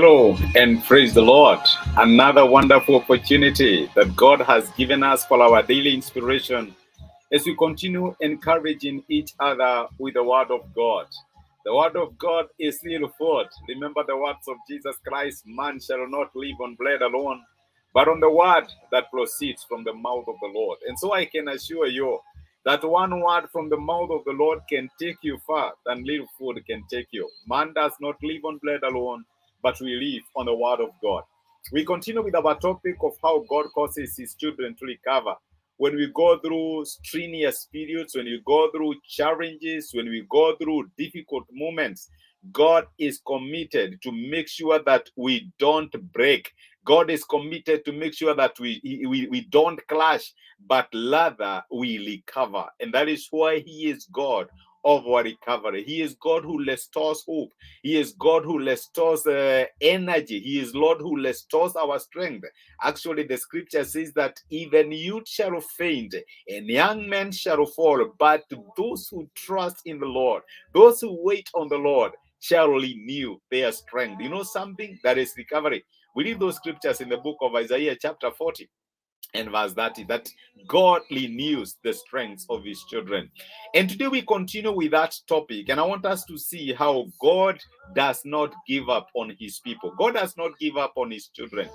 Hello and praise the Lord. Another wonderful opportunity that God has given us for our daily inspiration as we continue encouraging each other with the Word of God. The Word of God is real food. Remember the words of Jesus Christ man shall not live on bread alone, but on the Word that proceeds from the mouth of the Lord. And so I can assure you that one word from the mouth of the Lord can take you far than little food can take you. Man does not live on bread alone, but we live on the word of God. We continue with our topic of how God causes his children to recover. When we go through strenuous periods, when we go through challenges, when we go through difficult moments, God is committed to make sure that we don't break. God is committed to make sure that we, we, we don't clash, but rather we recover. And that is why He is God of our recovery. He is God who restores hope. He is God who restores uh, energy. He is Lord who restores our strength. Actually, the scripture says that even youth shall faint and young men shall fall, but those who trust in the Lord, those who wait on the Lord, shall renew their strength. You know something that is recovery. We read those scriptures in the book of Isaiah, chapter 40 and verse 30 that God renews the strength of his children. And today we continue with that topic, and I want us to see how God does not give up on his people. God does not give up on his children.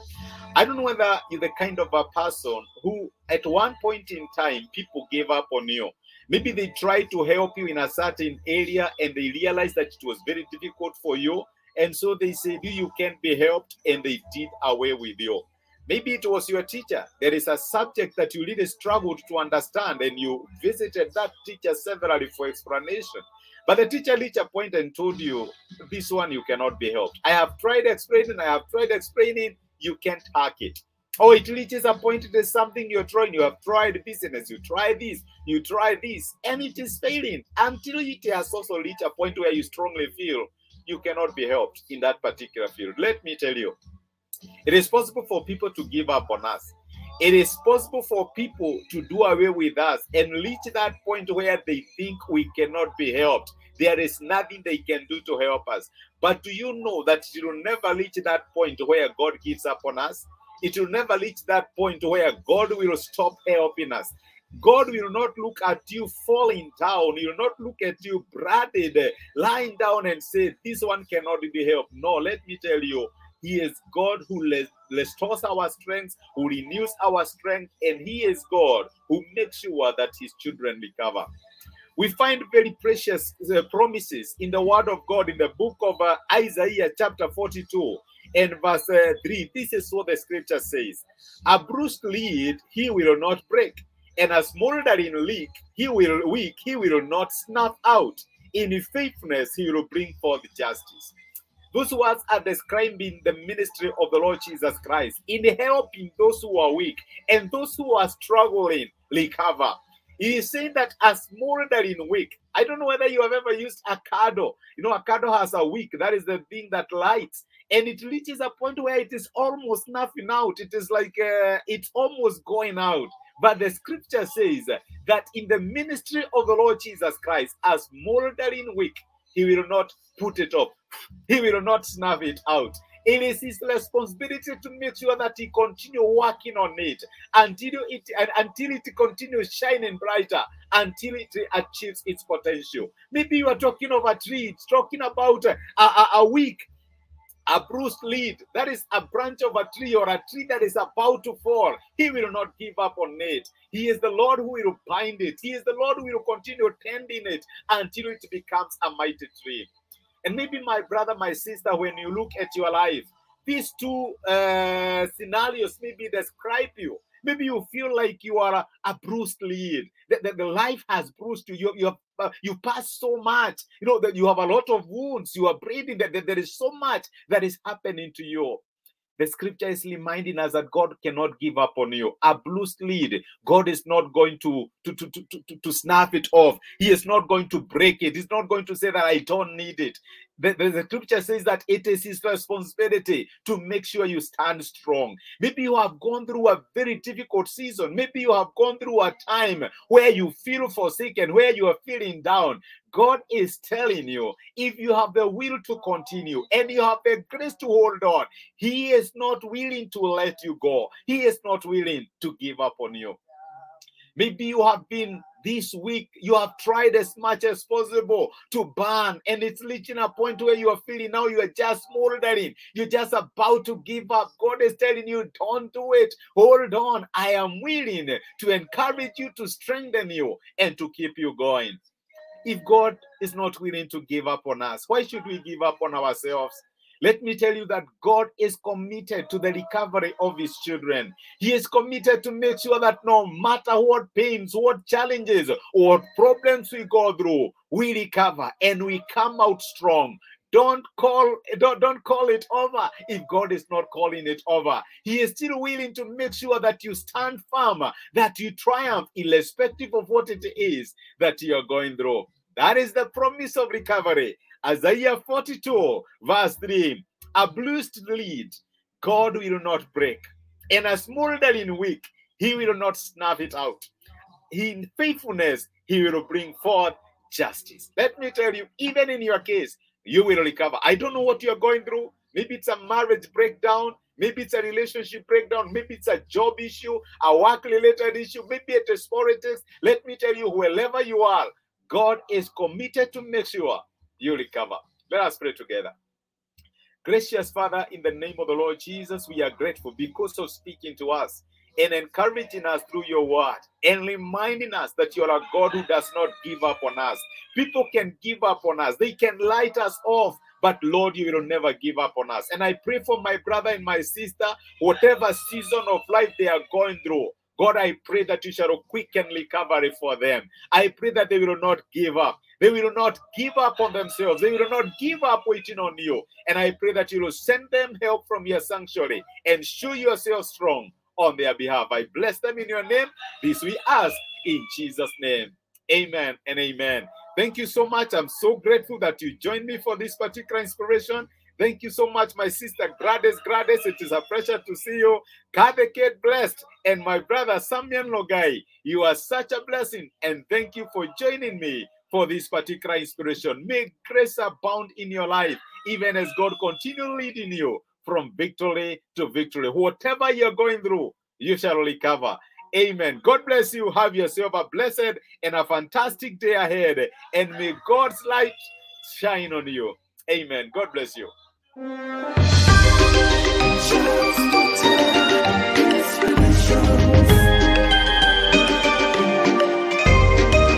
I don't know whether you're the kind of a person who, at one point in time, people gave up on you. Maybe they tried to help you in a certain area and they realized that it was very difficult for you. And so they said, You can't be helped, and they did away with you. Maybe it was your teacher. There is a subject that you really struggled to understand, and you visited that teacher severally for explanation. But the teacher reached a point and told you, This one you cannot be helped. I have tried explaining, I have tried explaining, you can't hack it. Or it reaches a point, is something you're trying. You have tried business, you try this, you try this, and it is failing until it has also reached a point where you strongly feel you cannot be helped in that particular field. Let me tell you, it is possible for people to give up on us. It is possible for people to do away with us and reach that point where they think we cannot be helped. There is nothing they can do to help us. But do you know that it will never reach that point where God gives up on us? It will never reach that point where God will stop helping us. God will not look at you falling down. He will not look at you branded, lying down and say, This one cannot be helped. No, let me tell you, he is God who restores our strength, who renews our strength, and He is God who makes sure that His children recover. We find very precious uh, promises in the Word of God in the book of uh, Isaiah, chapter 42 and verse uh, 3. This is what the scripture says A bruised reed he will not break, and a smoldering leak he will weak, he will not snuff out. In faithfulness he will bring forth justice. Those words are describing the ministry of the Lord Jesus Christ in helping those who are weak and those who are struggling recover. He is saying that as smoldering wick. I don't know whether you have ever used a candle. You know, a candle has a wick. That is the thing that lights, and it reaches a point where it is almost nothing out. It is like uh, it's almost going out. But the scripture says that in the ministry of the Lord Jesus Christ, as smoldering wick, he will not put it up. He will not snuff it out. It is his responsibility to make sure that he continue working on it until it until it continues shining brighter until it achieves its potential. Maybe you are talking of a tree, talking about a, a, a week, a bruised lead, that is a branch of a tree or a tree that is about to fall. He will not give up on it. He is the Lord who will bind it. He is the Lord who will continue tending it until it becomes a mighty tree. And maybe, my brother, my sister, when you look at your life, these two uh, scenarios maybe describe you. Maybe you feel like you are a, a bruised lead. That the, the, life has bruised you. You, you, have, you pass so much. You know that you have a lot of wounds. You are breathing. That, that there is so much that is happening to you. The scripture is reminding us that God cannot give up on you. A bruised lead, God is not going to, to, to, to, to, to snap it off. He is not going to break it. He's not going to say that I don't need it. The, the, the scripture says that it is his responsibility to make sure you stand strong. Maybe you have gone through a very difficult season. Maybe you have gone through a time where you feel forsaken, where you are feeling down. God is telling you if you have the will to continue and you have the grace to hold on, He is not willing to let you go. He is not willing to give up on you. Maybe you have been this week, you have tried as much as possible to burn, and it's reaching a point where you are feeling now you are just smoldering. You're just about to give up. God is telling you, don't do it. Hold on. I am willing to encourage you, to strengthen you, and to keep you going. If God is not willing to give up on us, why should we give up on ourselves? Let me tell you that God is committed to the recovery of his children. He is committed to make sure that no matter what pains, what challenges, what problems we go through, we recover and we come out strong. Don't call don't, don't call it over if God is not calling it over. He is still willing to make sure that you stand firm, that you triumph irrespective of what it is that you are going through. That is the promise of recovery. Isaiah 42, verse 3 A bruised reed God will not break, and a smoldering wick he will not snuff it out. In faithfulness, he will bring forth justice. Let me tell you, even in your case, you will recover. I don't know what you're going through. Maybe it's a marriage breakdown. Maybe it's a relationship breakdown. Maybe it's a job issue, a work related issue. Maybe it's politics. Let me tell you, wherever you are, God is committed to make sure you recover. Let us pray together. Gracious Father, in the name of the Lord Jesus, we are grateful because of speaking to us and encouraging us through your word and reminding us that you are a God who does not give up on us. People can give up on us, they can light us off, but Lord, you will never give up on us. And I pray for my brother and my sister, whatever season of life they are going through. God, I pray that you shall quicken recovery for them. I pray that they will not give up. They will not give up on themselves. They will not give up waiting on you. And I pray that you will send them help from your sanctuary and show yourself strong on their behalf. I bless them in your name. This we ask in Jesus' name. Amen and amen. Thank you so much. I'm so grateful that you joined me for this particular inspiration. Thank you so much, my sister Grades Grades. It is a pleasure to see you. Kadeket blessed. And my brother Samian Logai, you are such a blessing. And thank you for joining me for this particular inspiration. May grace abound in your life, even as God continue leading you from victory to victory. Whatever you're going through, you shall recover. Amen. God bless you. Have yourself a blessed and a fantastic day ahead. And may God's light shine on you. Amen. God bless you. Just